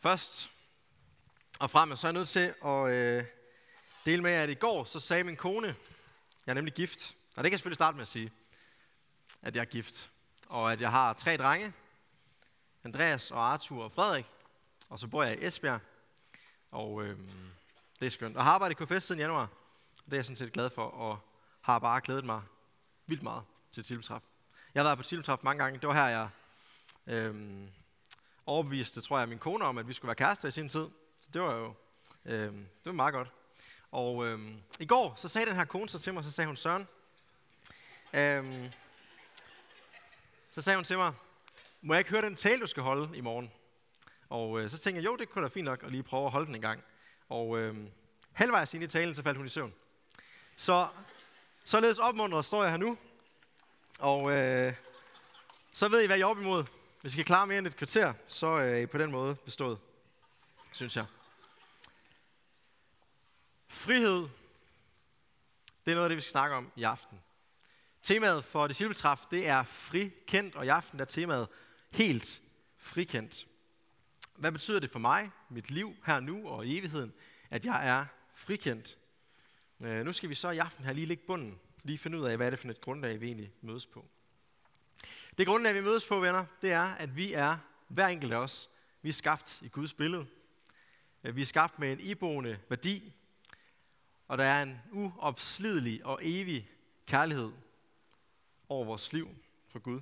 Først og fremmest så er jeg nødt til at øh, dele med jer, at i går så sagde min kone, jeg er nemlig gift, og det kan jeg selvfølgelig starte med at sige, at jeg er gift, og at jeg har tre drenge, Andreas og Arthur og Frederik, og så bor jeg i Esbjerg, og øh, det er skønt. Og har arbejdet i KFS siden januar, og det er jeg sådan set glad for, og har bare glædet mig vildt meget til Tilbetræf. Jeg har været på Tilbetræf mange gange, det var her, jeg øh, overbeviste, tror jeg, min kone om, at vi skulle være kærester i sin tid. Så det var jo øh, det var meget godt. Og øh, i går, så sagde den her kone så til mig, så sagde hun, Søren, øh, så sagde hun til mig, må jeg ikke høre den tale, du skal holde i morgen? Og øh, så tænkte jeg, jo, det kunne da fint nok at lige prøve at holde den en gang. Og øh, halvvejs ind i talen, så faldt hun i søvn. Så således opmuntret står jeg her nu. Og øh, så ved I, hvad jeg er op imod. Hvis I kan klare mere end et kvarter, så er I på den måde bestået, synes jeg. Frihed, det er noget af det, vi skal snakke om i aften. Temaet for discipletræf, det er frikendt, og i aften er temaet helt frikendt. Hvad betyder det for mig, mit liv her nu og i evigheden, at jeg er frikendt? Øh, nu skal vi så i aften her lige lægge bunden, lige finde ud af, hvad er det for et grundlag, vi egentlig mødes på. Det grundlag, vi mødes på, venner, det er, at vi er, hver enkelt af os, vi er skabt i Guds billede. Øh, vi er skabt med en iboende værdi, og der er en uopslidelig og evig kærlighed over vores liv for Gud.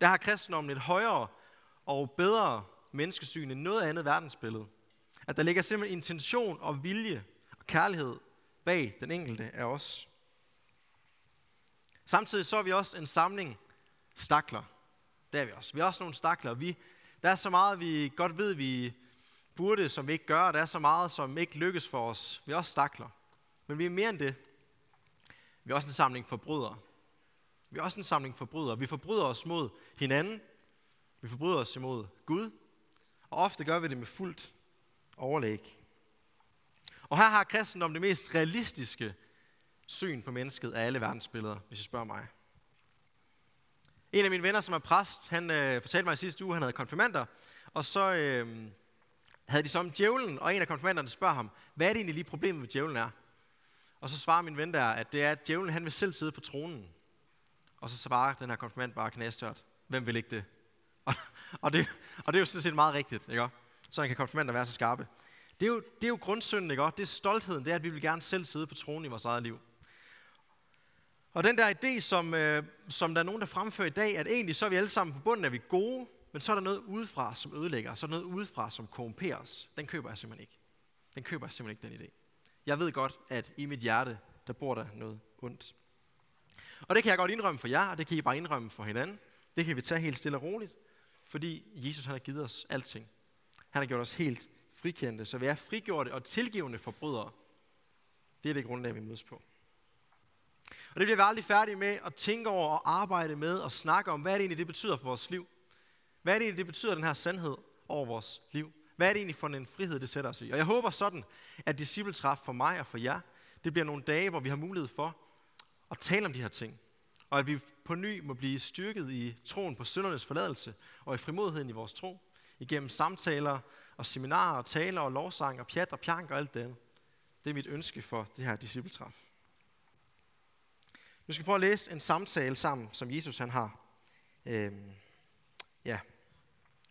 Der har kristendommen et højere og bedre menneskesyn end noget andet verdensbillede. At der ligger simpelthen intention og vilje og kærlighed bag den enkelte af os. Samtidig så er vi også en samling stakler. Det er vi også. Vi er også nogle stakler. Vi, der er så meget, vi godt ved, vi burde, som vi ikke gør. Der er så meget, som ikke lykkes for os. Vi er også stakler. Men vi er mere end det. Vi er også en samling forbrydere. Vi er også en samling forbrydere. Vi forbryder os mod hinanden. Vi forbryder os imod Gud. Og ofte gør vi det med fuldt overlæg. Og her har kristendom det mest realistiske syn på mennesket af alle verdensbilleder, hvis I spørger mig. En af mine venner, som er præst, han øh, fortalte mig i sidste uge, at han havde konfirmander, og så øh, havde de så om djævlen, og en af konfirmanderne spørger ham, hvad er det egentlig lige problemet med djævlen er? Og så svarer min ven der, at det er, at djævlen han vil selv sidde på tronen. Og så svarer den her konfirmand bare knæstørt, hvem vil ikke det? Og, og, det? og det er jo sådan set meget rigtigt, ikke? Så kan konfirmander være så skarpe. Det er jo, det er jo grundsynden, ikke? Det er stoltheden, det er, at vi vil gerne selv sidde på tronen i vores eget liv. Og den der idé, som, øh, som der er nogen, der fremfører i dag, at egentlig så er vi alle sammen på bunden, at vi gode, men så er der noget udefra, som ødelægger, så er der noget udefra, som korrumperer os. Den køber jeg simpelthen ikke. Den køber jeg simpelthen ikke, den idé. Jeg ved godt, at i mit hjerte, der bor der noget ondt. Og det kan jeg godt indrømme for jer, og det kan I bare indrømme for hinanden. Det kan vi tage helt stille og roligt, fordi Jesus han har givet os alting. Han har gjort os helt frikendte, så vi er frigjorte og tilgivende forbrydere. Det er det grundlag, vi mødes på. Og det bliver vi aldrig færdige med at tænke over og arbejde med og snakke om, hvad det egentlig, det betyder for vores liv. Hvad er det egentlig, det betyder, den her sandhed over vores liv? Hvad er det egentlig for en frihed, det sætter os i? Og jeg håber sådan, at discipletræf for mig og for jer, det bliver nogle dage, hvor vi har mulighed for at tale om de her ting. Og at vi på ny må blive styrket i troen på syndernes forladelse og i frimodigheden i vores tro. Igennem samtaler og seminarer og taler og lovsang og pjat og pjank og alt det Det er mit ønske for det her discipletræf. Vi skal prøve at læse en samtale sammen, som Jesus han har. Øhm, ja,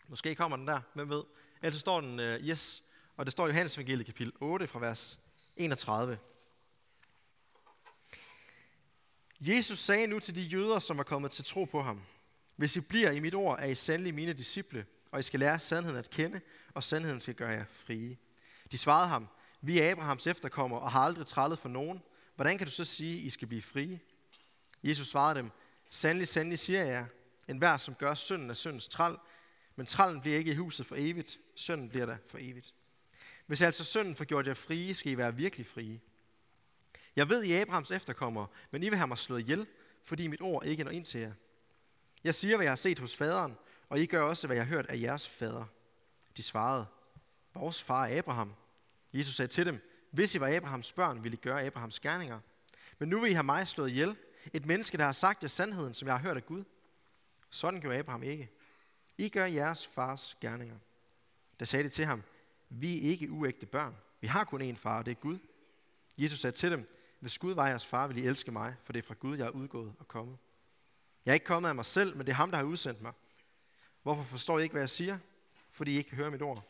måske kommer den der, hvem ved. Ellers står den, uh, yes, og det står i Johannes evangeliet kapitel 8 fra vers 31. Jesus sagde nu til de jøder, som er kommet til tro på ham, hvis I bliver i mit ord, er I sandelig mine disciple, og I skal lære sandheden at kende, og sandheden skal gøre jer frie. De svarede ham, vi er Abrahams efterkommere og har aldrig trællet for nogen. Hvordan kan du så sige, I skal blive frie? Jesus svarede dem, sandelig, sandelig siger jeg en hver, som gør synden er syndens træl, men trallen bliver ikke i huset for evigt, synden bliver der for evigt. Hvis altså synden får gjort jer frie, skal I være virkelig frie. Jeg ved, I er Abrahams efterkommere, men I vil have mig slået ihjel, fordi mit ord ikke når ind til jer. Jeg siger, hvad jeg har set hos faderen, og I gør også, hvad jeg har hørt af jeres fader. De svarede, vores far er Abraham. Jesus sagde til dem, hvis I var Abrahams børn, ville I gøre Abrahams gerninger. Men nu vil I have mig slået ihjel, et menneske, der har sagt jer sandheden, som jeg har hørt af Gud. Sådan gjorde Abraham ikke. I gør jeres fars gerninger. der sagde det til ham, vi er ikke uægte børn. Vi har kun én far, og det er Gud. Jesus sagde til dem, hvis Gud var jeres far, ville I elske mig, for det er fra Gud, jeg er udgået og kommet. Jeg er ikke kommet af mig selv, men det er ham, der har udsendt mig. Hvorfor forstår I ikke, hvad jeg siger? Fordi I ikke hører mit ord.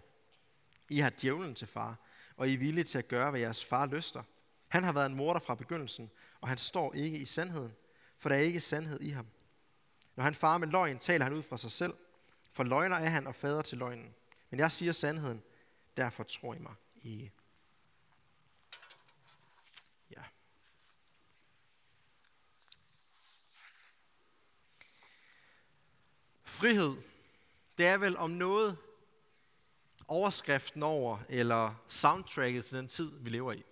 I har djævlen til far, og I er villige til at gøre, hvad jeres far lyster. Han har været en morder fra begyndelsen, og han står ikke i sandheden, for der er ikke sandhed i ham. Når han farer med løgn, taler han ud fra sig selv, for løgner er han og fader til løgnen. Men jeg siger sandheden, derfor tror I mig ikke. Ja. Frihed, det er vel om noget overskriften over, eller soundtracket til den tid, vi lever i.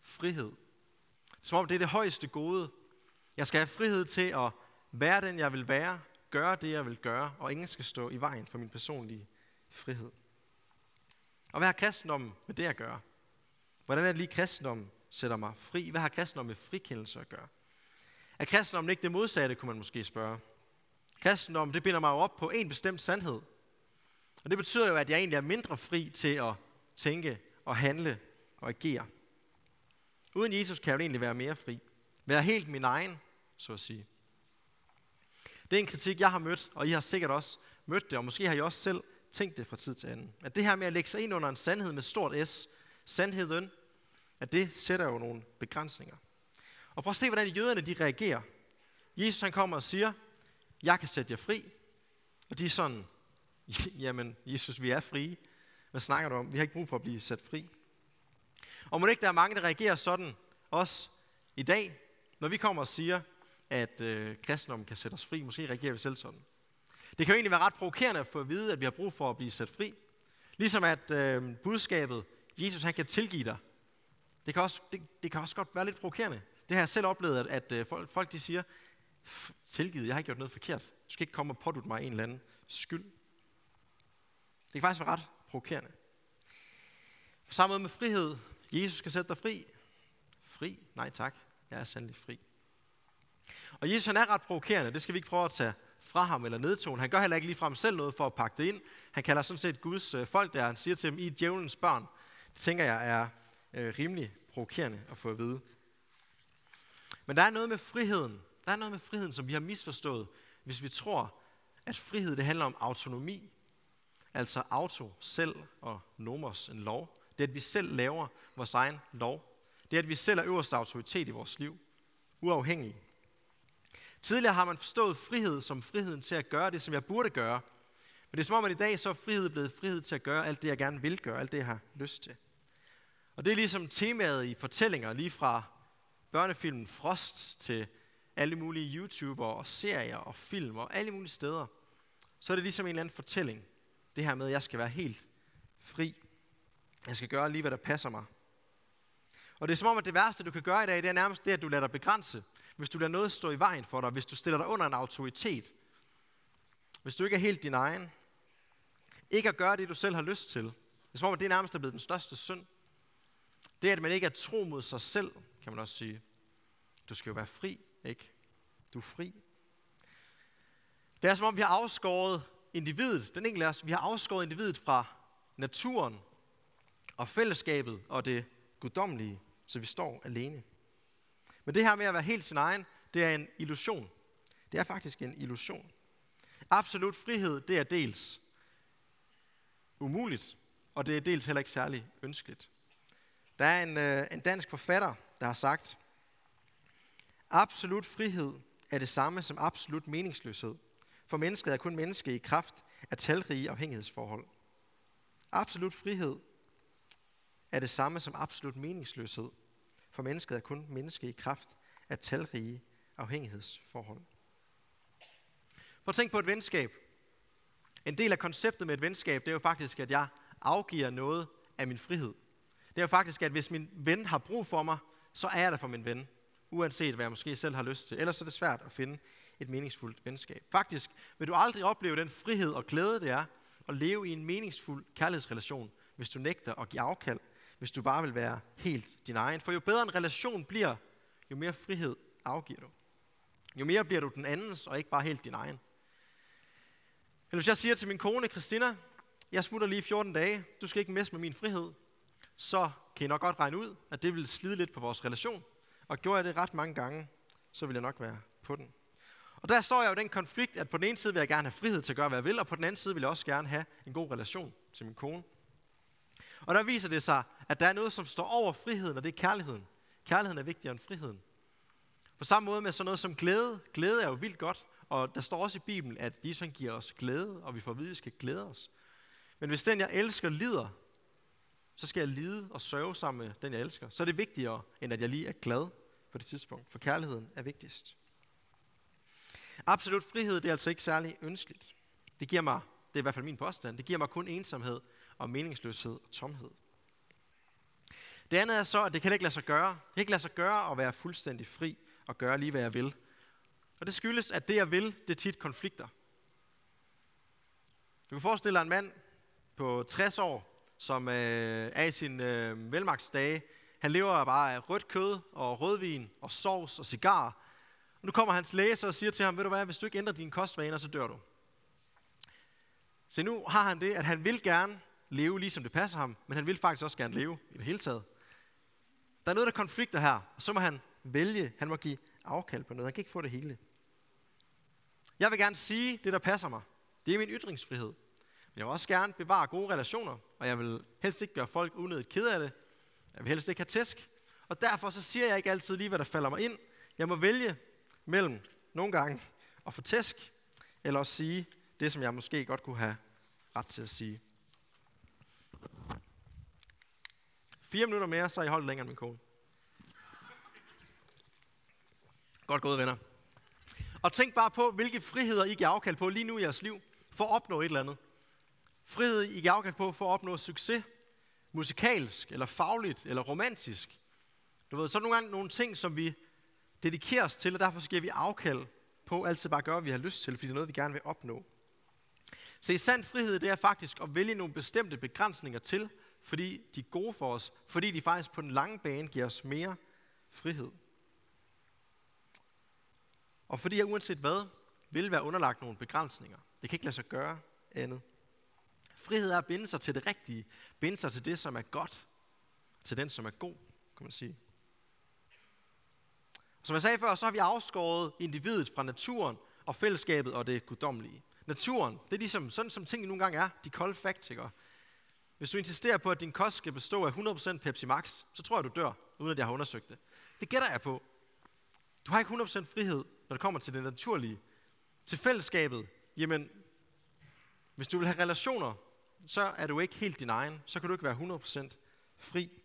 Frihed. Som om det er det højeste gode. Jeg skal have frihed til at være den, jeg vil være, gøre det, jeg vil gøre, og ingen skal stå i vejen for min personlige frihed. Og hvad har kristendommen med det at gøre? Hvordan er det lige, kristendommen sætter mig fri? Hvad har kristendommen med frikendelse at gøre? Er kristendommen ikke det modsatte, kunne man måske spørge. Kristendommen, det binder mig jo op på en bestemt sandhed. Og det betyder jo, at jeg egentlig er mindre fri til at tænke og handle og agere. Uden Jesus kan jeg jo egentlig være mere fri. Være helt min egen, så at sige. Det er en kritik, jeg har mødt, og I har sikkert også mødt det, og måske har I også selv tænkt det fra tid til anden. At det her med at lægge sig ind under en sandhed med stort S, sandheden, at det sætter jo nogle begrænsninger. Og prøv at se, hvordan jøderne de reagerer. Jesus han kommer og siger, jeg kan sætte jer fri. Og de er sådan, jamen Jesus, vi er frie. Hvad snakker du om? Vi har ikke brug for at blive sat fri. Og må ikke der er mange, der reagerer sådan, også i dag, når vi kommer og siger, at øh, kristendommen kan sætte os fri. Måske reagerer vi selv sådan. Det kan jo egentlig være ret provokerende at få at vide, at vi har brug for at blive sat fri. Ligesom at øh, budskabet, Jesus han kan tilgive dig. Det kan, også, det, det kan også godt være lidt provokerende. Det har jeg selv oplevet, at, at øh, folk, folk de siger, tilgivet, jeg har ikke gjort noget forkert. Du skal ikke komme og pådutte mig en eller anden skyld. Det kan faktisk være ret provokerende. På samme måde med frihed. Jesus skal sætte dig fri. Fri? Nej tak. Jeg er sandelig fri. Og Jesus han er ret provokerende. Det skal vi ikke prøve at tage fra ham eller nedtone. Han gør heller ikke ligefrem selv noget for at pakke det ind. Han kalder sådan set Guds øh, folk der. Han siger til dem, I er djævelens børn. Det tænker jeg er øh, rimelig provokerende at få at vide. Men der er noget med friheden. Der er noget med friheden, som vi har misforstået, hvis vi tror, at frihed det handler om autonomi. Altså auto, selv og nomos, en lov. Det er, at vi selv laver vores egen lov. Det er, at vi selv er øverste autoritet i vores liv. Uafhængig Tidligere har man forstået frihed som friheden til at gøre det, som jeg burde gøre. Men det er som om, at i dag så er frihed blevet frihed til at gøre alt det, jeg gerne vil gøre, alt det, jeg har lyst til. Og det er ligesom temaet i fortællinger, lige fra børnefilmen Frost til alle mulige YouTuber og serier og film og alle mulige steder. Så er det ligesom en eller anden fortælling. Det her med, at jeg skal være helt fri. Jeg skal gøre lige, hvad der passer mig. Og det er som om, at det værste, du kan gøre i dag, det er nærmest det, at du lader dig begrænse hvis du lader noget stå i vejen for dig, hvis du stiller dig under en autoritet, hvis du ikke er helt din egen, ikke at gøre det, du selv har lyst til. Det er som om, at det nærmest er blevet den største synd. Det er, at man ikke er tro mod sig selv, kan man også sige. Du skal jo være fri, ikke? Du er fri. Det er som om, vi har afskåret individet, den enkelte af os, vi har afskåret individet fra naturen og fællesskabet og det guddommelige, så vi står alene. Men det her med at være helt sin egen, det er en illusion. Det er faktisk en illusion. Absolut frihed, det er dels umuligt, og det er dels heller ikke særlig ønskeligt. Der er en, øh, en dansk forfatter, der har sagt, absolut frihed er det samme som absolut meningsløshed, for mennesket er kun menneske i kraft af talrige afhængighedsforhold. Absolut frihed er det samme som absolut meningsløshed, for mennesket er kun menneske i kraft af talrige afhængighedsforhold. Prøv at tænk på et venskab. En del af konceptet med et venskab, det er jo faktisk, at jeg afgiver noget af min frihed. Det er jo faktisk, at hvis min ven har brug for mig, så er jeg der for min ven, uanset hvad jeg måske selv har lyst til. Ellers er det svært at finde et meningsfuldt venskab. Faktisk vil du aldrig opleve den frihed og glæde, det er at leve i en meningsfuld kærlighedsrelation, hvis du nægter at give afkald hvis du bare vil være helt din egen. For jo bedre en relation bliver, jo mere frihed afgiver du. Jo mere bliver du den andens, og ikke bare helt din egen. Eller hvis jeg siger til min kone, Christina, jeg smutter lige 14 dage, du skal ikke messe med min frihed, så kan I nok godt regne ud, at det vil slide lidt på vores relation. Og gjorde jeg det ret mange gange, så vil jeg nok være på den. Og der står jeg jo den konflikt, at på den ene side vil jeg gerne have frihed til at gøre, hvad jeg vil, og på den anden side vil jeg også gerne have en god relation til min kone. Og der viser det sig, at der er noget, som står over friheden, og det er kærligheden. Kærligheden er vigtigere end friheden. På samme måde med sådan noget som glæde. Glæde er jo vildt godt, og der står også i Bibelen, at Jesus han giver os glæde, og vi får at vide, at vi skal glæde os. Men hvis den, jeg elsker, lider, så skal jeg lide og sørge sammen med den, jeg elsker. Så er det vigtigere, end at jeg lige er glad på det tidspunkt, for kærligheden er vigtigst. Absolut frihed, det er altså ikke særlig ønskeligt. Det giver mig, det er i hvert fald min påstand, det giver mig kun ensomhed og meningsløshed og tomhed. Det andet er så, at det kan ikke lade sig gøre. Det kan ikke lade sig gøre at være fuldstændig fri og gøre lige, hvad jeg vil. Og det skyldes, at det, jeg vil, det er tit konflikter. Du kan forestille dig en mand på 60 år, som øh, er i sin øh, velmagtsdage. Han lever bare af rødt kød og rødvin og sovs og cigar. Og nu kommer hans læge og siger til ham, ved du hvad, hvis du ikke ændrer dine kostvaner, så dør du. Så nu har han det, at han vil gerne leve lige som det passer ham, men han vil faktisk også gerne leve i det hele taget. Der er noget, der konflikter her, og så må han vælge, han må give afkald på noget. Han kan ikke få det hele. Jeg vil gerne sige det, der passer mig. Det er min ytringsfrihed. Men jeg vil også gerne bevare gode relationer, og jeg vil helst ikke gøre folk unødigt ked af det. Jeg vil helst ikke have tæsk. Og derfor så siger jeg ikke altid lige, hvad der falder mig ind. Jeg må vælge mellem nogle gange at få tæsk, eller at sige det, som jeg måske godt kunne have ret til at sige. Fire minutter mere, så er I holdt længere end min kone. Godt gået, venner. Og tænk bare på, hvilke friheder I giver afkald på lige nu i jeres liv, for at opnå et eller andet. Frihed, I giver afkald på for at opnå succes, musikalsk, eller fagligt, eller romantisk. Du ved, så er nogle gange nogle ting, som vi dedikerer os til, og derfor giver vi afkald på altid bare gøre, hvad vi har lyst til, fordi det er noget, vi gerne vil opnå. Så i sand frihed, det er faktisk at vælge nogle bestemte begrænsninger til, fordi de er gode for os, fordi de faktisk på den lange bane giver os mere frihed. Og fordi jeg uanset hvad, vil være underlagt nogle begrænsninger. Det kan ikke lade sig gøre andet. Frihed er at binde sig til det rigtige. Binde sig til det, som er godt. Til den, som er god, kan man sige. Som jeg sagde før, så har vi afskåret individet fra naturen og fællesskabet og det guddommelige. Naturen, det er ligesom sådan, som tingene nogle gange er, de kolde facts, ikke? Hvis du insisterer på, at din kost skal bestå af 100% Pepsi Max, så tror jeg, du dør, uden at jeg har undersøgt det. Det gætter jeg på. Du har ikke 100% frihed, når det kommer til det naturlige. Til fællesskabet, jamen, hvis du vil have relationer, så er du ikke helt din egen. Så kan du ikke være 100% fri.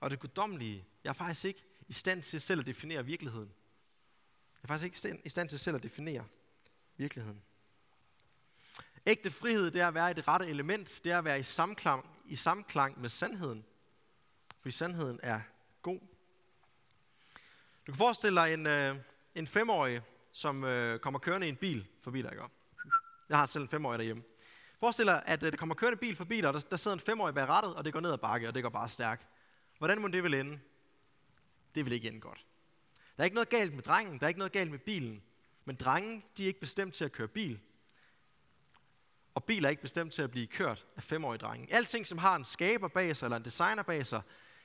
Og det guddommelige, jeg er faktisk ikke i stand til selv at definere virkeligheden. Jeg er faktisk ikke i stand til selv at definere virkeligheden. Ægte frihed, det er at være i det rette element. Det er at være i samklang, i samklang med sandheden. Fordi sandheden er god. Du kan forestille dig en, øh, en femårig, som øh, kommer kørende i en bil forbi dig. Ikke? Jeg har selv en femårig derhjemme. Forestil dig, at øh, der kommer kørende bil forbi dig, og der, der sidder en femårig bag rattet, og det går ned ad bakke, og det går bare stærkt. Hvordan må det vil ende? Det vil ikke ende godt. Der er ikke noget galt med drengen, der er ikke noget galt med bilen. Men drengen, de er ikke bestemt til at køre bil. Og biler er ikke bestemt til at blive kørt af femårige drenge. Alting, som har en skaber bag sig, eller en designer bag sig,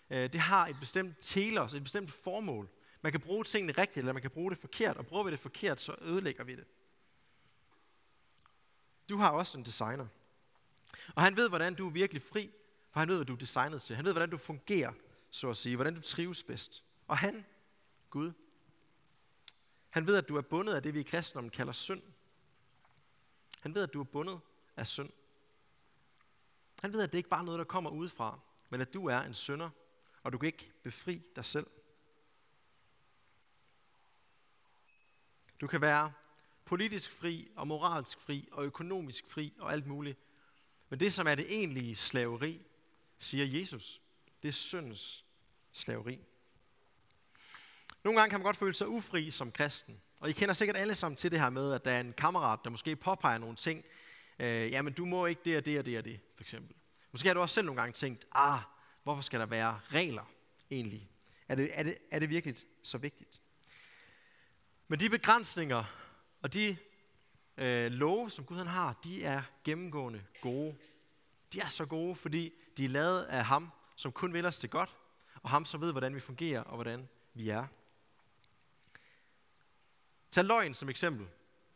øh, det har et bestemt telos, et bestemt formål. Man kan bruge tingene rigtigt, eller man kan bruge det forkert, og bruger vi det forkert, så ødelægger vi det. Du har også en designer. Og han ved, hvordan du er virkelig fri, for han ved, hvad du er designet til. Han ved, hvordan du fungerer, så at sige, hvordan du trives bedst. Og han, Gud, han ved, at du er bundet af det, vi i kristendommen kalder synd. Han ved, at du er bundet af synd. Han ved, at det ikke bare er noget, der kommer udefra, men at du er en synder, og du kan ikke befri dig selv. Du kan være politisk fri og moralsk fri og økonomisk fri og alt muligt. Men det, som er det egentlige slaveri, siger Jesus, det er syndens slaveri. Nogle gange kan man godt føle sig ufri som kristen. Og I kender sikkert alle sammen til det her med, at der er en kammerat, der måske påpeger nogle ting. Øh, jamen, du må ikke det og det og det og det, for eksempel. Måske har du også selv nogle gange tænkt, ah, hvorfor skal der være regler egentlig? Er det, er det, er det virkelig så vigtigt? Men de begrænsninger og de øh, love, som Gud han har, de er gennemgående gode. De er så gode, fordi de er lavet af ham, som kun vil os det godt, og ham, som ved, hvordan vi fungerer og hvordan vi er. Tag løgn som eksempel.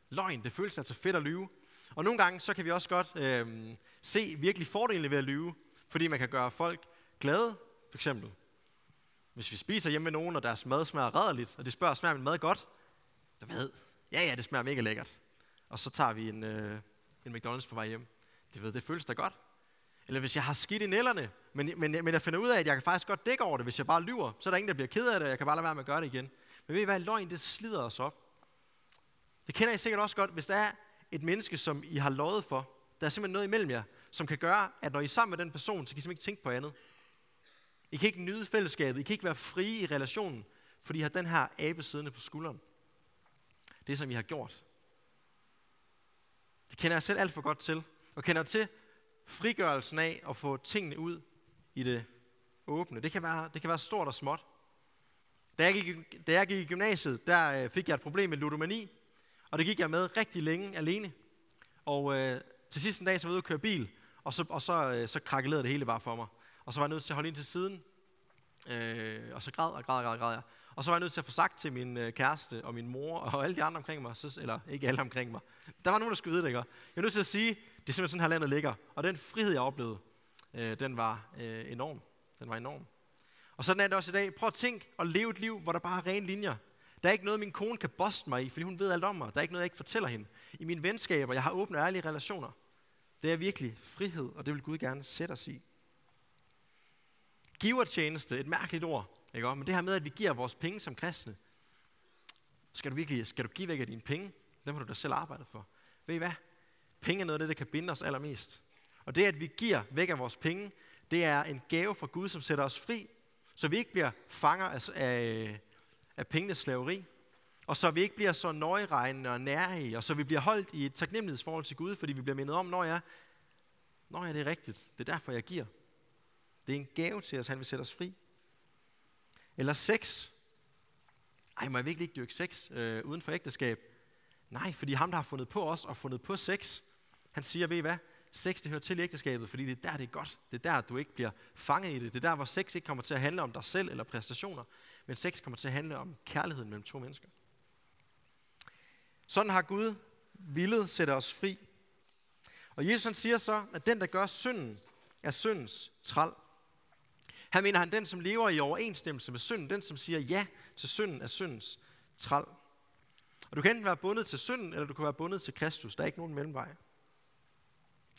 Løgn, det føles altså fedt at lyve. Og nogle gange, så kan vi også godt øh, se virkelig fordelene ved at lyve, fordi man kan gøre folk glade, for eksempel. Hvis vi spiser hjemme med nogen, og deres mad smager rædderligt, og de spørger, smager min mad godt? Du ved, ja ja, det smager mega lækkert. Og så tager vi en, øh, en McDonald's på vej hjem. Det ved, det føles da godt. Eller hvis jeg har skidt i nælderne, men, men, men jeg finder ud af, at jeg kan faktisk godt dække over det, hvis jeg bare lyver, så er der ingen, der bliver ked af det, og jeg kan bare lade være med at gøre det igen. Men ved I hvad, løgn, det slider os op. Det kender I sikkert også godt, hvis der er et menneske, som I har lovet for. Der er simpelthen noget imellem jer, som kan gøre, at når I er sammen med den person, så kan I simpelthen ikke tænke på andet. I kan ikke nyde fællesskabet. I kan ikke være frie i relationen, fordi I har den her abe siddende på skulderen. Det, som I har gjort. Det kender jeg selv alt for godt til. Og kender til frigørelsen af at få tingene ud i det åbne. Det kan være, det kan være stort og småt. Da jeg, gik, da jeg gik i gymnasiet, der øh, fik jeg et problem med ludomani. Og det gik jeg med rigtig længe alene. Og øh, til sidste dag, så var jeg ude og køre bil, og så, og så, øh, så krakkelerede det hele bare for mig. Og så var jeg nødt til at holde ind til siden, øh, og så græd og græd og græd, græd jeg. Og så var jeg nødt til at få sagt til min øh, kæreste og min mor og alle de andre omkring mig, så, eller ikke alle omkring mig. Der var nogen, der skulle vide det, ikke? Jeg var nødt til at sige, det er simpelthen sådan her landet ligger. Og den frihed, jeg oplevede, øh, den var øh, enorm. Den var enorm. Og sådan er det også i dag. Prøv at tænke og leve et liv, hvor der bare er rene linjer. Der er ikke noget, min kone kan boste mig i, fordi hun ved alt om mig. Der er ikke noget, jeg ikke fortæller hende. I mine venskaber, jeg har åbne og ærlige relationer. Det er virkelig frihed, og det vil Gud gerne sætte os i. Givertjeneste, et mærkeligt ord, ikke? men det her med, at vi giver vores penge som kristne, skal du virkelig skal du give væk af dine penge? Dem har du da selv arbejdet for. Ved I hvad? Penge er noget af det, der kan binde os allermest. Og det, at vi giver væk af vores penge, det er en gave fra Gud, som sætter os fri, så vi ikke bliver fanger af, af, af pengenes slaveri, og så vi ikke bliver så nøjeregnende og nærige, og så vi bliver holdt i et taknemmelighedsforhold til Gud, fordi vi bliver mindet om, når jeg, når jeg det er rigtigt. Det er derfor, jeg giver. Det er en gave til os, han vil sætte os fri. Eller sex. Ej, må jeg virkelig ikke dyrke sex øh, uden for ægteskab? Nej, fordi ham, der har fundet på os og fundet på sex, han siger, ved I hvad? Sex, det hører til i ægteskabet, fordi det er der, det er godt. Det er der, du ikke bliver fanget i det. Det er der, hvor sex ikke kommer til at handle om dig selv eller præstationer, men sex kommer til at handle om kærligheden mellem to mennesker. Sådan har Gud villet sætte os fri. Og Jesus han siger så, at den, der gør synden, er syndens træl. Her mener han, den, som lever i overensstemmelse med synden, den, som siger ja til synden, er syndens træl. Og du kan enten være bundet til synden, eller du kan være bundet til Kristus. Der er ikke nogen mellemvej.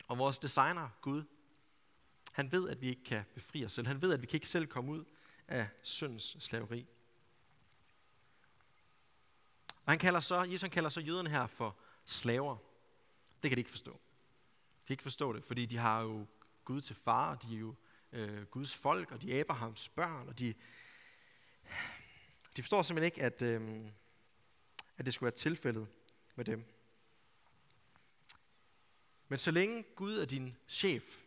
Og vores designer, Gud, han ved, at vi ikke kan befri os selv. Han ved, at vi kan ikke selv komme ud af syndens slaveri. Og han kalder så, Jesus han kalder så jøderne her for slaver. Det kan de ikke forstå. De kan ikke forstå det, fordi de har jo Gud til far, og de er jo øh, Guds folk, og de er Abrahams børn, og de, de forstår simpelthen ikke, at, øh, at det skulle være tilfældet med dem. Men så længe Gud er din chef,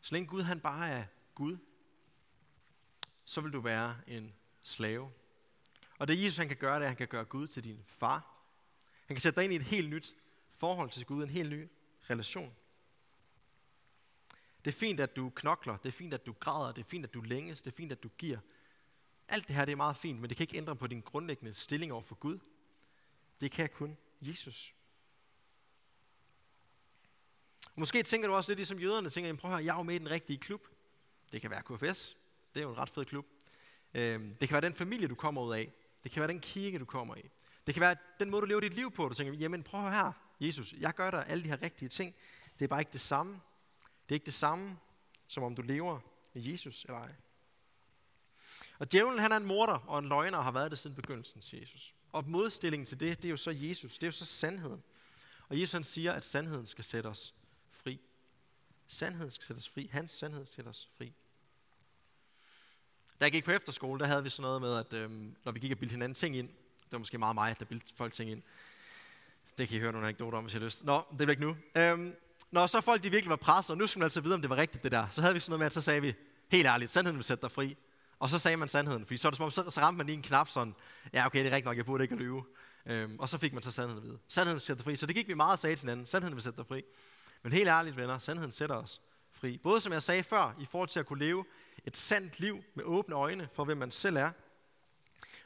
så længe Gud han bare er Gud, så vil du være en slave. Og det Jesus han kan gøre, det er, at han kan gøre Gud til din far. Han kan sætte dig ind i et helt nyt forhold til Gud, en helt ny relation. Det er fint, at du knokler, det er fint, at du græder, det er fint, at du længes, det er fint, at du giver. Alt det her det er meget fint, men det kan ikke ændre på din grundlæggende stilling over for Gud. Det kan kun Jesus. Måske tænker du også lidt ligesom jøderne, tænker, prøv at høre, jeg er jo med i den rigtige klub. Det kan være KFS, det er jo en ret fed klub. Øhm, det kan være den familie, du kommer ud af. Det kan være den kirke, du kommer i. Det kan være den måde, du lever dit liv på. Du tænker, jamen prøv at her, Jesus, jeg gør dig alle de her rigtige ting. Det er bare ikke det samme. Det er ikke det samme, som om du lever med Jesus eller ej. Og djævlen, han er en morder og en løgner og har været det siden begyndelsen, siger Jesus. Og modstillingen til det, det er jo så Jesus. Det er jo så sandheden. Og Jesus han siger, at sandheden skal sætte os fri. Sandheden skal sætte os fri. Hans sandhed skal sætte os fri. Da jeg gik på efterskole, der havde vi sådan noget med, at øhm, når vi gik og bildte hinanden ting ind, det var måske meget mig, der bildte folk ting ind. Det kan I høre nogle anekdoter om, hvis I har lyst. Nå, det bliver ikke nu. Øhm, når så folk de virkelig var presset, og nu skulle man altså vide, om det var rigtigt det der, så havde vi sådan noget med, at så sagde vi, helt ærligt, sandheden vil sætte dig fri. Og så sagde man sandheden, fordi så, det, som om, så, så ramte man lige en knap sådan, ja okay, det er rigtigt nok, jeg burde ikke at lyve. Øhm, og så fik man så sandheden at vide. Sandheden sætter dig fri. Så det gik vi meget og sagde til hinanden, sandheden vil sætte dig fri. Men helt ærligt, venner, sandheden sætter os fri. Både som jeg sagde før, i forhold til at kunne leve et sandt liv med åbne øjne for, hvem man selv er,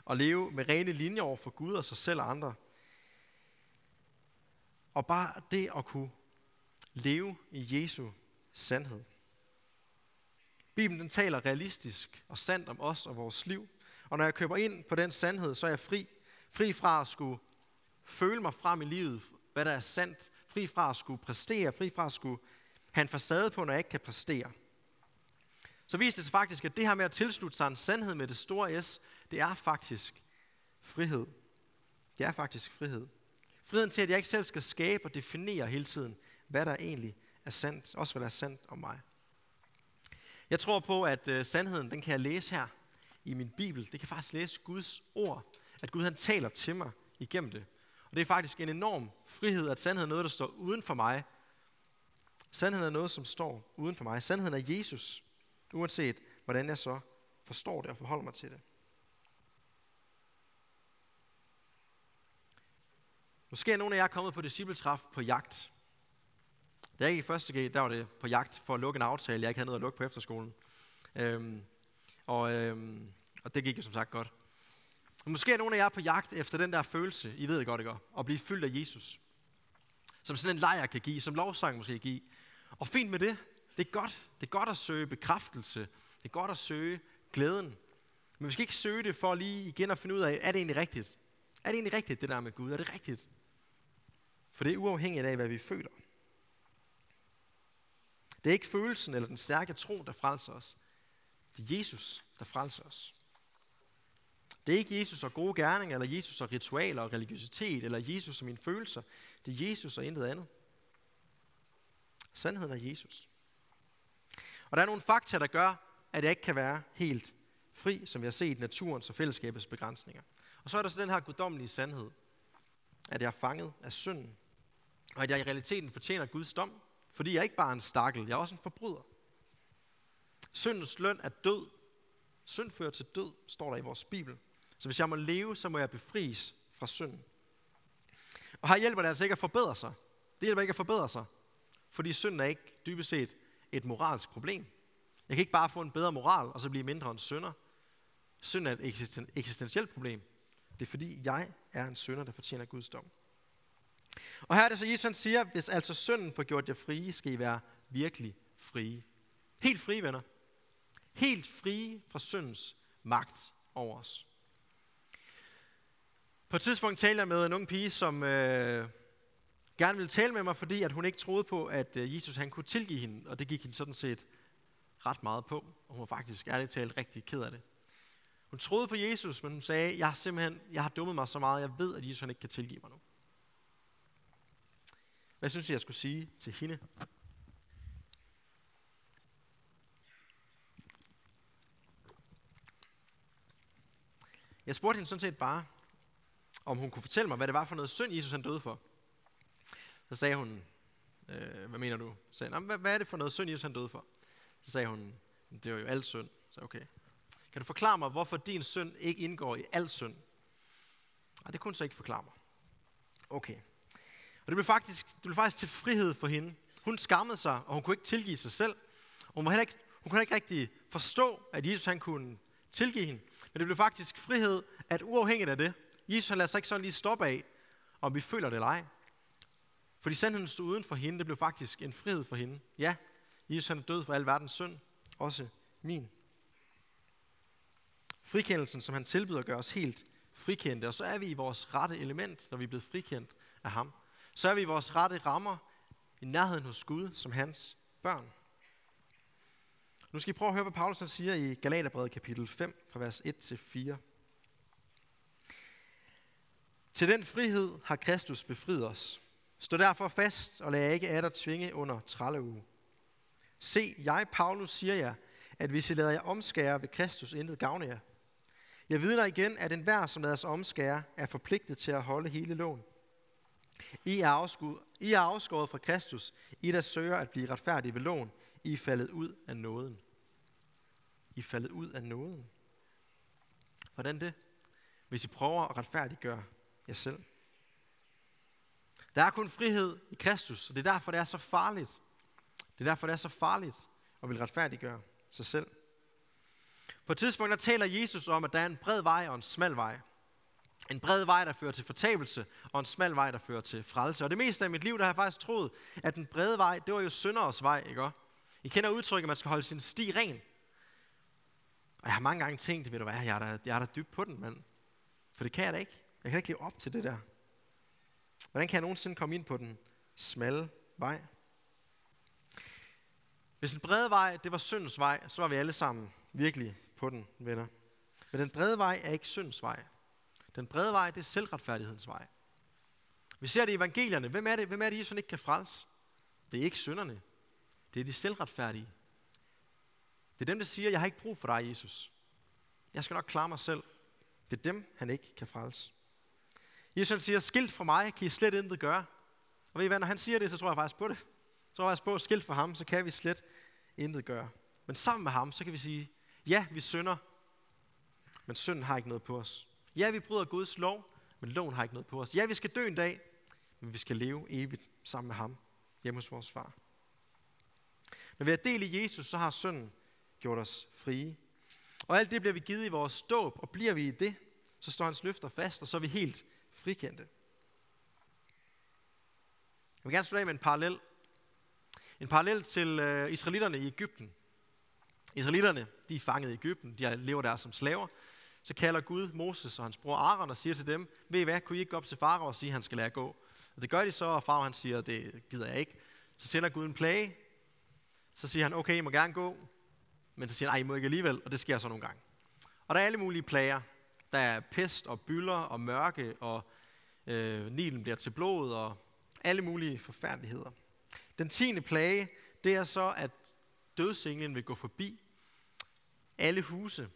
og leve med rene linjer over for Gud og sig selv og andre. Og bare det at kunne leve i Jesu sandhed. Bibelen den taler realistisk og sandt om os og vores liv. Og når jeg køber ind på den sandhed, så er jeg fri. Fri fra at skulle føle mig frem i livet, hvad der er sandt. Fri fra at skulle præstere. Fri fra at skulle have en facade på, når jeg ikke kan præstere. Så viser det sig faktisk, at det her med at tilslutte sig en sandhed med det store S, det er faktisk frihed. Det er faktisk frihed. Friheden til, at jeg ikke selv skal skabe og definere hele tiden, hvad der egentlig er sandt. Også hvad der er sandt om mig. Jeg tror på, at uh, sandheden, den kan jeg læse her i min bibel. Det kan faktisk læse Guds ord. At Gud han taler til mig igennem det. Og det er faktisk en enorm frihed, at sandheden er noget, der står uden for mig. Sandheden er noget, som står uden for mig. Sandheden er Jesus. Uanset hvordan jeg så forstår det og forholder mig til det. Måske er nogle af jer kommet på discipletræf på jagt. Da jeg gik i første G, der var det på jagt for at lukke en aftale, jeg ikke havde noget at lukke på efterskolen. Øhm, og, øhm, og det gik jo som sagt godt. Måske er nogle af jer på jagt efter den der følelse, I ved det godt, ikke? At blive fyldt af Jesus. Som sådan en lejr kan give, som lovsang måske kan give. Og fint med det. Det er godt. Det er godt at søge bekræftelse. Det er godt at søge glæden. Men vi skal ikke søge det for lige igen at finde ud af, er det egentlig rigtigt? Er det egentlig rigtigt, det der med Gud? Er det rigtigt? For det er uafhængigt af, hvad vi føler. Det er ikke følelsen eller den stærke tro, der frelser os. Det er Jesus, der frelser os. Det er ikke Jesus og gode gerninger, eller Jesus og ritualer og religiøsitet, eller Jesus og mine følelser. Det er Jesus og intet andet. Sandheden er Jesus. Og der er nogle fakta, der gør, at jeg ikke kan være helt fri, som vi har set naturens og fællesskabets begrænsninger. Og så er der så den her guddommelige sandhed, at jeg er fanget af synden, og at jeg i realiteten fortjener Guds dom, fordi jeg ikke bare er en stakkel, jeg er også en forbryder. Syndens løn er død. Synd fører til død, står der i vores Bibel. Så hvis jeg må leve, så må jeg befries fra synden. Og her hjælper det altså ikke at forbedre sig. Det hjælper ikke at forbedre sig. Fordi synden er ikke dybest set et moralsk problem. Jeg kan ikke bare få en bedre moral, og så blive mindre en synder. Synd er et eksistentielt problem. Det er fordi, jeg er en synder, der fortjener Guds dom. Og her er det så, Jesus siger, hvis altså synden får gjort jer frie, skal I være virkelig frie. Helt frie, venner. Helt frie fra syndens magt over os. På et tidspunkt talte jeg med en ung pige, som øh, gerne ville tale med mig, fordi at hun ikke troede på, at øh, Jesus han kunne tilgive hende, og det gik hende sådan set ret meget på, og hun var faktisk ærligt talt rigtig ked af det. Hun troede på Jesus, men hun sagde, jeg har simpelthen, jeg har dummet mig så meget, jeg ved, at Jesus han ikke kan tilgive mig nu. Hvad synes jeg, jeg skulle sige til hende? Jeg spurgte hende sådan set bare, om hun kunne fortælle mig, hvad det var for noget synd, Jesus han døde for. Så sagde hun, øh, hvad mener du? Så sagde, hvad, hvad er det for noget synd, Jesus han døde for? Så sagde hun, det var jo alt synd. Så okay. Kan du forklare mig, hvorfor din synd ikke indgår i al synd? Nej, det kunne hun så ikke forklare mig. Okay. Og det blev faktisk, det blev faktisk til frihed for hende. Hun skammede sig, og hun kunne ikke tilgive sig selv. Og hun, var ikke, hun kunne ikke rigtig forstå, at Jesus han kunne tilgive hende. Men det blev faktisk frihed, at uafhængigt af det, Jesus han lader sig ikke sådan lige stoppe af, om vi føler det eller ej. Fordi sandheden stod uden for hende, det blev faktisk en frihed for hende. Ja, Jesus han er død for al verdens synd, også min. Frikendelsen, som han tilbyder, gør os helt frikendte, og så er vi i vores rette element, når vi er blevet frikendt af ham. Så er vi i vores rette rammer i nærheden hos Gud som hans børn. Nu skal I prøve at høre, hvad Paulus siger i Galaterbrevet kapitel 5, fra vers 1 til 4. Til den frihed har Kristus befriet os. Stå derfor fast og lad ikke af tvinge under tralleuge. Se, jeg, Paulus, siger jer, at hvis I lader jer omskære ved Kristus, intet gavner jer. Jeg vidner igen, at enhver, som lader sig omskære, er forpligtet til at holde hele loven. I er, afskud, I er afskåret fra Kristus, I der søger at blive retfærdige ved loven. I er faldet ud af nåden. I er faldet ud af nåden. Hvordan det? Hvis I prøver at retfærdiggøre jer selv. Der er kun frihed i Kristus, og det er derfor, det er så farligt. Det er derfor, det er så farligt at vil retfærdiggøre sig selv. På et tidspunkt der taler Jesus om, at der er en bred vej og en smal vej. En bred vej, der fører til fortabelse, og en smal vej, der fører til frelse. Og det meste af mit liv, der har jeg faktisk troet, at den brede vej, det var jo synderes vej, ikke I kender udtrykket, at man skal holde sin sti ren. Og jeg har mange gange tænkt, ved du hvad, jeg er da, jeg er da dybt på den, mand. For det kan jeg da ikke. Jeg kan ikke leve op til det der. Hvordan kan jeg nogensinde komme ind på den smalle vej? Hvis den brede vej, det var syndens vej, så var vi alle sammen virkelig på den, venner. Men den brede vej er ikke syndens vej. Den brede vej, det er selvretfærdighedens vej. Vi ser det i evangelierne. Hvem er det, hvem er det Jesus ikke kan frelse? Det er ikke synderne. Det er de selvretfærdige. Det er dem, der siger, jeg har ikke brug for dig, Jesus. Jeg skal nok klare mig selv. Det er dem, han ikke kan frelse. Jesus siger, skilt fra mig kan I slet intet gøre. Og ved I hvad, når han siger det, så tror jeg faktisk på det. Så tror jeg faktisk på, skilt fra ham, så kan vi slet intet gøre. Men sammen med ham, så kan vi sige, ja, vi synder, men synden har ikke noget på os. Ja, vi bryder Guds lov, men loven har ikke noget på os. Ja, vi skal dø en dag, men vi skal leve evigt sammen med ham hjemme hos vores far. Når vi er del i Jesus, så har synden gjort os frie. Og alt det bliver vi givet i vores dåb, og bliver vi i det, så står hans løfter fast, og så er vi helt frikendte. Jeg vil gerne slutte af med en parallel. En parallel til øh, israelitterne i Ægypten. Israelitterne, de er fanget i Ægypten, de lever der som slaver. Så kalder Gud Moses og hans bror Aaron og siger til dem, ved I hvad, kunne I ikke gå op til farao og sige, at han skal lade gå? Og det gør de så, og farao han siger, det gider jeg ikke. Så sender Gud en plage. Så siger han, okay, I må gerne gå. Men så siger han, nej, I må ikke alligevel, og det sker så nogle gange. Og der er alle mulige plager. Der er pest og bylder og mørke, og øh, Nilen bliver til blod, og alle mulige forfærdeligheder. Den tiende plage, det er så, at dødsenglen vil gå forbi alle huse.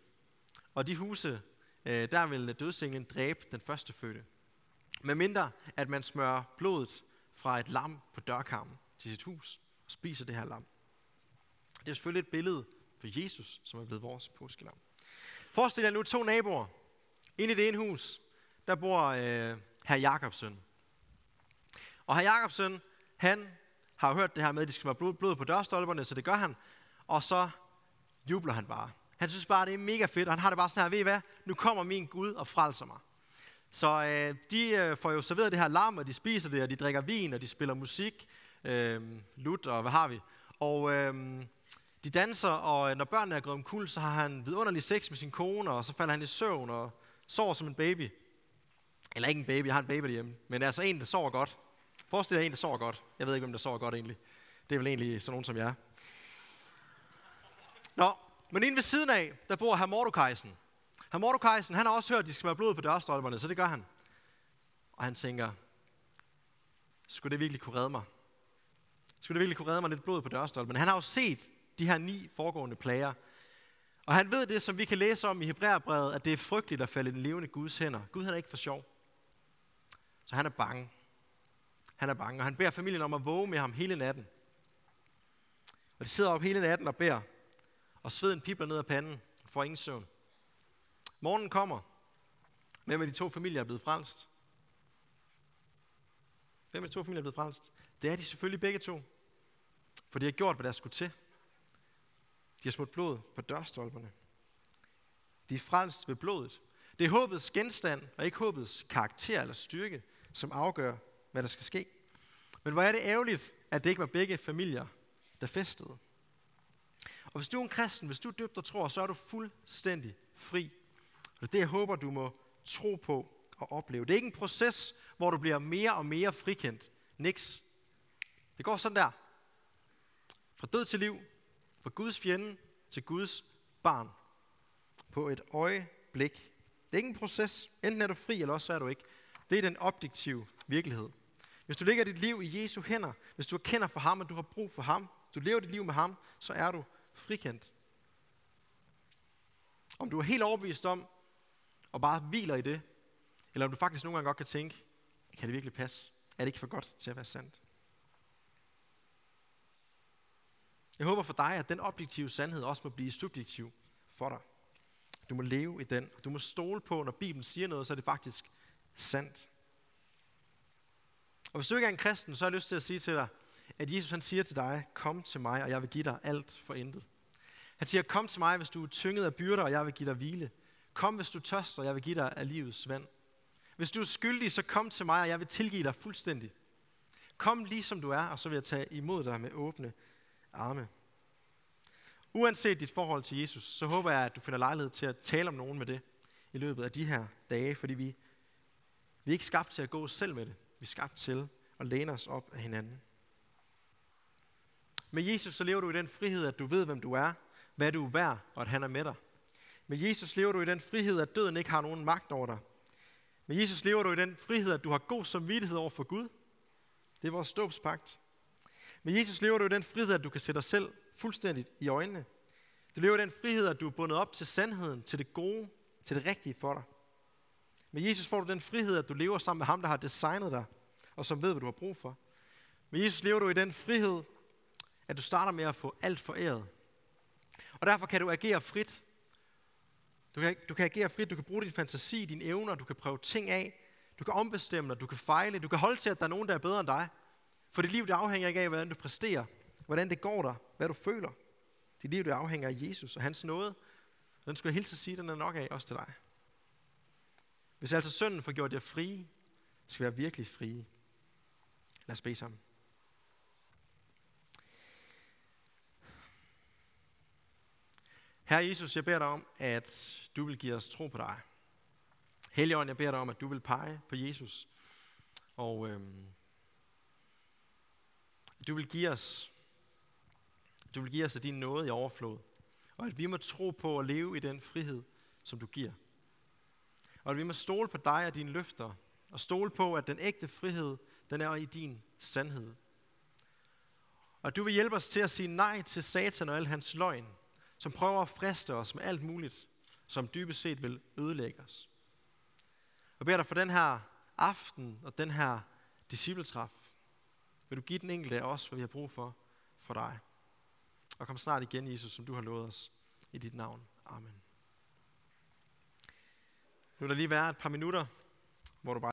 Og de huse, øh, der vil dødsenglen dræbe den første fødte. Med mindre, at man smører blodet fra et lam på dørkarmen til sit hus og spiser det her lam. Det er selvfølgelig et billede på Jesus, som er blevet vores påskelam. Forestil jer nu to naboer. Inde i det ene hus, der bor øh, herr Jakobsen. Og herr Jakobsen, han har hørt det her med, at de skal være blod, blod på dørstolperne, så det gør han. Og så jubler han bare. Han synes bare, det er mega fedt, og han har det bare sådan her, ved I hvad, nu kommer min Gud og frelser mig. Så øh, de øh, får jo serveret det her lam, og de spiser det, og de drikker vin, og de spiller musik, øh, lut og hvad har vi. Og øh, de danser, og øh, når børnene er gået om kul, så har han vidunderlig sex med sin kone, og så falder han i søvn og sover som en baby. Eller ikke en baby, jeg har en baby derhjemme, men altså en, der sover godt. Forestil dig en, der sover godt. Jeg ved ikke, hvem der sover godt egentlig. Det er vel egentlig sådan nogen som jeg. Nå, men inde ved siden af, der bor herr Mordokajsen. Herr Mordokajsen, han har også hørt, at de skal være blod på dørstolperne, så det gør han. Og han tænker, skulle det virkelig kunne redde mig? Skulle det virkelig kunne redde mig lidt blod på dørstolperne? Han har jo set de her ni foregående plager. Og han ved det, som vi kan læse om i Hebræerbrevet, at det er frygteligt at falde i den levende Guds hænder. Gud han er ikke for sjov. Så han er bange. Han er bange, og han beder familien om at våge med ham hele natten. Og de sidder op hele natten og beder, og sveden pipler ned ad panden, og får ingen søvn. Morgen kommer. Hvem af de to familier er blevet frelst? Hvem af de to familier er blevet frelst? Det er de selvfølgelig begge to. For de har gjort, hvad der skulle til. De har smurt blod på dørstolperne. De er frelst ved blodet. Det er håbets genstand, og ikke håbets karakter eller styrke, som afgør, hvad der skal ske. Men hvor er det ærgerligt, at det ikke var begge familier, der festede. Og hvis du er en kristen, hvis du er døbt og tror, så er du fuldstændig fri. Og det er det, jeg håber, du må tro på og opleve. Det er ikke en proces, hvor du bliver mere og mere frikendt. Niks. Det går sådan der. Fra død til liv, fra Guds fjende til Guds barn. På et øjeblik. Det er ikke en proces. Enten er du fri, eller også er du ikke. Det er den objektive virkelighed. Hvis du lægger dit liv i Jesu hænder, hvis du erkender for ham, at du har brug for ham, du lever dit liv med ham, så er du frikendt. Om du er helt overbevist om, og bare hviler i det, eller om du faktisk nogle gange godt kan tænke, kan det virkelig passe? Er det ikke for godt til at være sandt? Jeg håber for dig, at den objektive sandhed også må blive subjektiv for dig. Du må leve i den. Du må stole på, når Bibelen siger noget, så er det faktisk sandt. Og hvis du ikke er en kristen, så har jeg lyst til at sige til dig, at Jesus han siger til dig, kom til mig, og jeg vil give dig alt for intet. Han siger, kom til mig, hvis du er tynget af byrder, og jeg vil give dig hvile. Kom, hvis du tørster, og jeg vil give dig af livets vand. Hvis du er skyldig, så kom til mig, og jeg vil tilgive dig fuldstændig. Kom lige som du er, og så vil jeg tage imod dig med åbne arme. Uanset dit forhold til Jesus, så håber jeg, at du finder lejlighed til at tale om nogen med det i løbet af de her dage, fordi vi, vi er ikke skabt til at gå selv med det. Vi er skabt til at læne os op af hinanden. Med Jesus så lever du i den frihed, at du ved, hvem du er, hvad du er værd, og at han er med dig. Med Jesus lever du i den frihed, at døden ikke har nogen magt over dig. Med Jesus lever du i den frihed, at du har god samvittighed over for Gud. Det er vores dåbspagt. Med Jesus lever du i den frihed, at du kan sætte dig selv fuldstændigt i øjnene. Du lever i den frihed, at du er bundet op til sandheden, til det gode, til det rigtige for dig. Med Jesus får du den frihed, at du lever sammen med ham, der har designet dig, og som ved, hvad du har brug for. Med Jesus lever du i den frihed, at du starter med at få alt foræret. Og derfor kan du agere frit. Du kan, du kan agere frit, du kan bruge din fantasi, dine evner, du kan prøve ting af, du kan ombestemme dig, du kan fejle, du kan holde til, at der er nogen, der er bedre end dig. For dit liv det afhænger ikke af, hvordan du præsterer, hvordan det går dig, hvad du føler. Dit liv det afhænger af Jesus og hans nåde. Den skulle jeg hilse at sige, den er nok af også til dig. Hvis altså synden får gjort jer frie, skal vi være virkelig frie. Lad os bede sammen. Herre Jesus, jeg beder dig om, at du vil give os tro på dig. Helligånd, jeg beder dig om, at du vil pege på Jesus. Og øhm, du vil give os du vil give os af din nåde i overflod. Og at vi må tro på at leve i den frihed, som du giver. Og at vi må stole på dig og dine løfter. Og stole på, at den ægte frihed, den er i din sandhed. Og du vil hjælpe os til at sige nej til Satan og al hans løgn, som prøver at friste os med alt muligt, som dybest set vil ødelægge os. Og beder dig for den her aften og den her discipletræf, vil du give den enkelte af os, hvad vi har brug for for dig. Og kom snart igen, Jesus, som du har lovet os i dit navn. Amen. Nu vil der lige være et par minutter, hvor du bare